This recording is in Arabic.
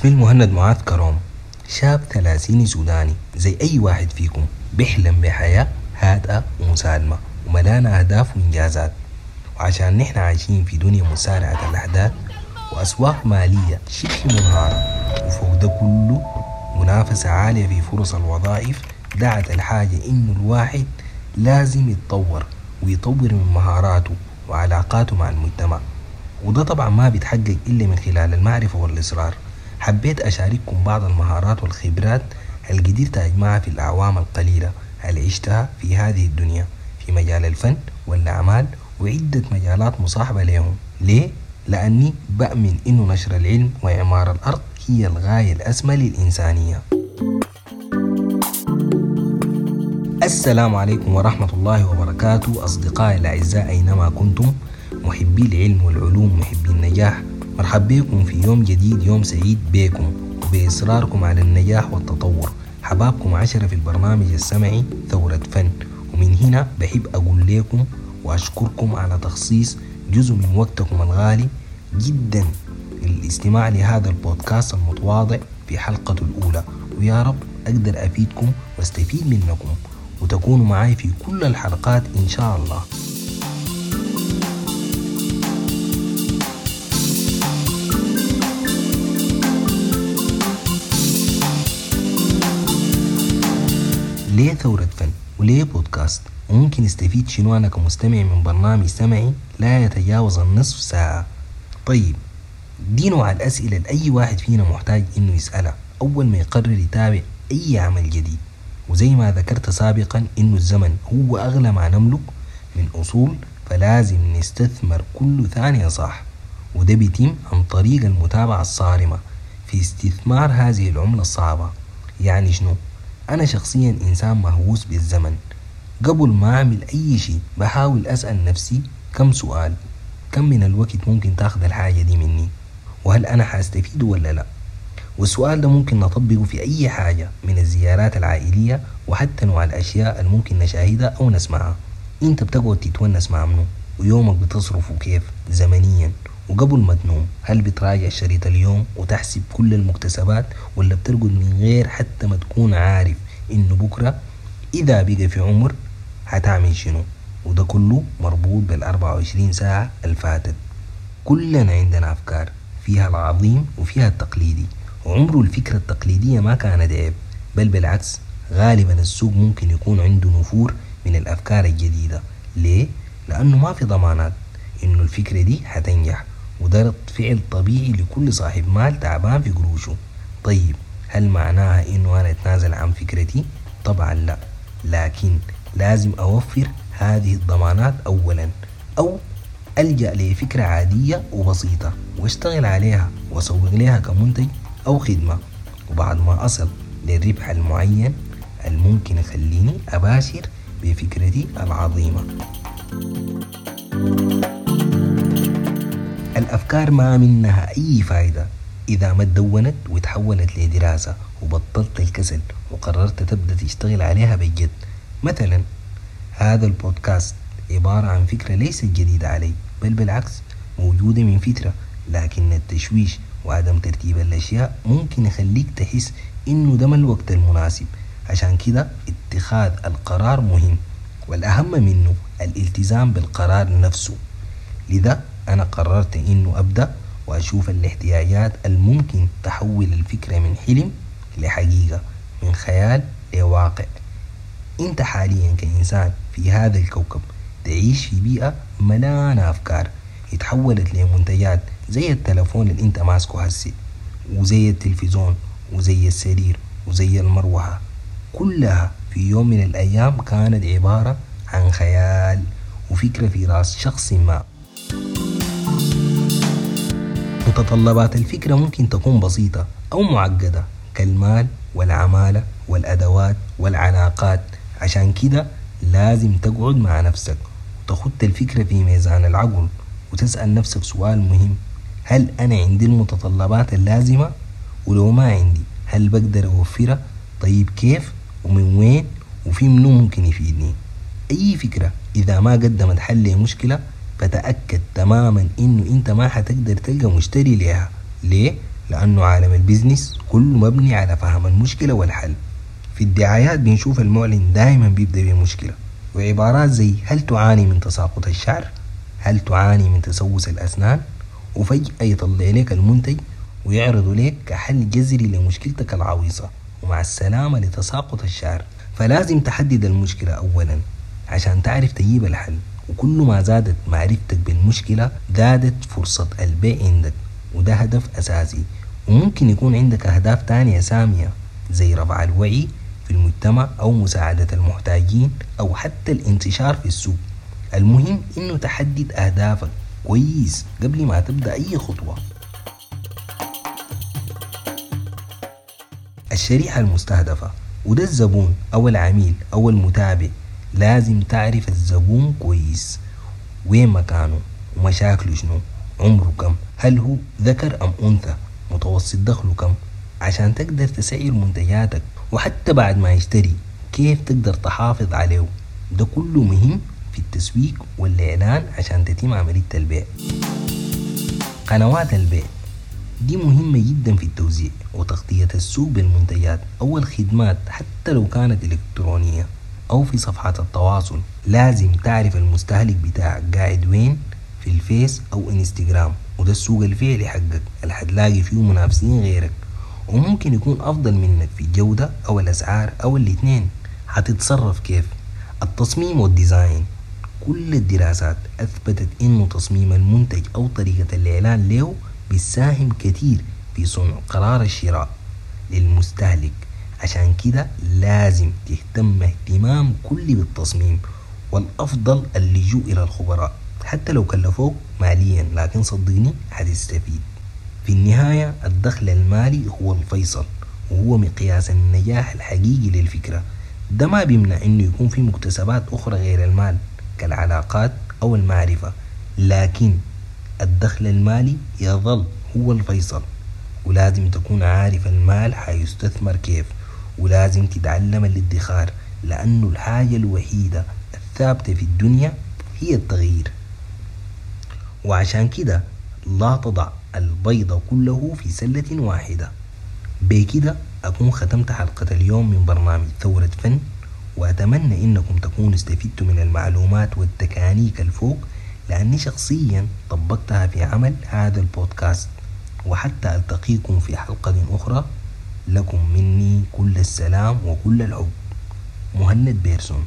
اسمي المهند معاذ كروم شاب ثلاثيني سوداني. زي أي واحد فيكم. بيحلم بحياة. هادئة ومسالمة وملانة أهداف وإنجازات. وعشان نحن عايشين في دنيا مسارعة الأحداث. وأسواق مالية. شبه منهارة. وفوق ده كله منافسة عالية في فرص الوظائف. دعت الحاجة إنه الواحد لازم يتطور. ويطور من مهاراته وعلاقاته مع المجتمع. وده طبعا ما بيتحقق إلا من خلال المعرفة والإصرار. حبيت أشارككم بعض المهارات والخبرات اللي قدرت أجمعها في الأعوام القليلة اللي عشتها في هذه الدنيا في مجال الفن والأعمال وعدة مجالات مصاحبة لهم. ليه؟ لأني بأمن إنه نشر العلم وإعمار الأرض هي الغاية الأسمى للإنسانية. السلام عليكم ورحمة الله وبركاته أصدقائي الأعزاء أينما كنتم؟ محبي العلم والعلوم محبي النجاح. مرحب بكم في يوم جديد يوم سعيد بكم وبإصراركم على النجاح والتطور. حبابكم عشرة في البرنامج السمعي ثورة فن. ومن هنا بحب أقول لكم وأشكركم على تخصيص جزء من وقتكم الغالي جدا للاستماع لهذا البودكاست المتواضع في حلقته الأولى. ويا رب أقدر أفيدكم وأستفيد منكم. وتكونوا معي في كل الحلقات إن شاء الله. ليه ثورة فن وليه بودكاست؟ وممكن يستفيد شنو أنا كمستمع من برنامج سمعي؟ لا يتجاوز النصف ساعة. طيب دي نوع الأسئلة لأي واحد فينا محتاج إنه يسألها. أول ما يقرر يتابع أي عمل جديد. وزي ما ذكرت سابقا إنه الزمن هو أغلى ما نملك من أصول فلازم نستثمر كل ثانية صح. وده بيتم عن طريق المتابعة الصارمة في استثمار هذه العملة الصعبة. يعني شنو؟ أنا شخصيا إنسان مهووس بالزمن. قبل ما أعمل أي شيء بحاول أسأل نفسي كم سؤال كم من الوقت ممكن تأخذ الحاجة دي مني وهل أنا حأستفيد ولا لا؟ والسؤال ده ممكن نطبقه في أي حاجة من الزيارات العائلية وحتى نوع الأشياء اللي ممكن نشاهدها أو نسمعها. أنت بتقعد تتونس مع منه ويومك بتصرفه كيف؟ زمنيا. وقبل ما تنوم هل بتراجع شريط اليوم وتحسب كل المكتسبات ولا بترقد من غير حتى ما تكون عارف إنه بكرة؟ إذا بقى في عمر هتعمل شنو؟ وده كله مربوط بالأربعة وعشرين ساعة الفاتت. كلنا عندنا أفكار فيها العظيم وفيها التقليدي. وعمره الفكرة التقليدية ما كانت عيب بل بالعكس غالبا السوق ممكن يكون عنده نفور من الأفكار الجديدة. ليه؟ لأنه ما في ضمانات إنه الفكرة دي هتنجح وده رد فعل طبيعي لكل صاحب مال تعبان في قروشه. طيب هل معناها إنه أنا أتنازل عن فكرتي؟ طبعا لا. لكن لازم أوفر هذه الضمانات أولا أو ألجأ لفكرة عادية وبسيطة وأشتغل عليها وأسوق لها كمنتج أو خدمة. وبعد ما أصل للربح المعين الممكن يخليني أباشر بفكرتي العظيمة. الأفكار ما منها أي فايدة إذا ما تدونت وتحولت لدراسة وبطلت الكسل وقررت تبدأ تشتغل عليها بجد. مثلا هذا البودكاست عبارة عن فكرة ليست جديدة علي بل بالعكس موجودة من فترة. لكن التشويش وعدم ترتيب الأشياء ممكن يخليك تحس إنه ده ما الوقت المناسب. عشان كده اتخاذ القرار مهم والأهم منه الالتزام بالقرار نفسه. لذا أنا قررت إنه أبدأ وأشوف الاحتياجات الممكن تحول الفكرة من حلم لحقيقة من خيال لواقع. أنت حاليا كإنسان في هذا الكوكب تعيش في بيئة ملانة أفكار اتحولت لمنتجات زي التلفون اللي أنت ماسكه هسي وزي التلفزيون وزي السرير وزي المروحة. كلها في يوم من الأيام كانت عبارة عن خيال وفكرة في رأس شخص ما. متطلبات الفكرة ممكن تكون بسيطة أو معقدة كالمال والعمالة والأدوات والعلاقات. عشان كده لازم تقعد مع نفسك وتخط الفكرة في ميزان العقل وتسأل نفسك سؤال مهم. هل أنا عندي المتطلبات اللازمة؟ ولو ما عندي هل بقدر أوفرها؟ طيب كيف؟ ومن وين؟ وفي منو ممكن يفيدني؟ أي فكرة إذا ما قدمت حل لمشكلة فتأكد تماما إنه أنت ما حتقدر تلقى مشتري لها ليه؟ لأنه عالم البزنس كله مبني على فهم المشكلة والحل. في الدعايات بنشوف المعلن دائما بيبدأ بمشكلة. وعبارات زي هل تعاني من تساقط الشعر؟ هل تعاني من تسوس الأسنان؟ وفجأة يطلع لك المنتج ويعرض لك كحل جذري لمشكلتك العويصة. ومع السلامة لتساقط الشعر. فلازم تحدد المشكلة أولا عشان تعرف تجيب الحل. وكل ما زادت معرفتك بالمشكلة زادت فرصة البيع عندك وده هدف أساسي. وممكن يكون عندك أهداف تانية سامية زي رفع الوعي في المجتمع أو مساعدة المحتاجين أو حتى الانتشار في السوق. المهم إنه تحدد أهدافك كويس قبل ما تبدأ أي خطوة. الشريحة المستهدفة وده الزبون أو العميل أو المتابع. لازم تعرف الزبون كويس. وين مكانه؟ ومشاكله شنو؟ عمره كم؟ هل هو ذكر أم أنثى؟ متوسط دخله كم؟ عشان تقدر تسعر منتجاتك وحتى بعد ما يشتري كيف تقدر تحافظ عليه؟ ده كله مهم في التسويق والإعلان عشان تتم عملية البيع. قنوات البيع دي مهمة جدا في التوزيع وتغطية السوق بالمنتجات. أو الخدمات حتى لو كانت إلكترونية. أو في صفحات التواصل. لازم تعرف المستهلك بتاعك قاعد وين؟ في الفيس أو انستجرام وده السوق الفعلي حقك. اللي حتلاقي فيه منافسين غيرك. وممكن يكون أفضل منك في الجودة أو الأسعار أو الاتنين. هتتصرف كيف؟ التصميم وال design. كل الدراسات أثبتت إنه تصميم المنتج أو طريقة الإعلان له بيساهم كتير في صنع قرار الشراء للمستهلك. عشان كده لازم تهتم اهتمام كلي بالتصميم والأفضل اللجوء إلى الخبراء. حتى لو كلفوك ماليا لكن صدقني هتستفيد في النهاية الدخل المالي هو الفيصل وهو مقياس النجاح الحقيقي للفكرة. ده ما بيمنع إنه يكون في مكتسبات أخرى غير المال كالعلاقات أو المعرفة. لكن الدخل المالي يظل هو الفيصل ولازم تكون عارف المال حيستثمر كيف. ولازم تتعلم الادخار لأنه الحاجة الوحيدة الثابتة في الدنيا هي التغيير. وعشان كده لا تضع البيض كله في سلة واحدة. بكده أكون ختمت حلقة اليوم من برنامج ثورة فن وأتمنى إنكم تكونوا استفدتوا من المعلومات والتكانيك الفوق لأني شخصيا طبقتها في عمل هذا البودكاست. وحتى ألتقيكم في حلقة أخرى. لكم مني كل السلام وكل الحب مهند بيرسون.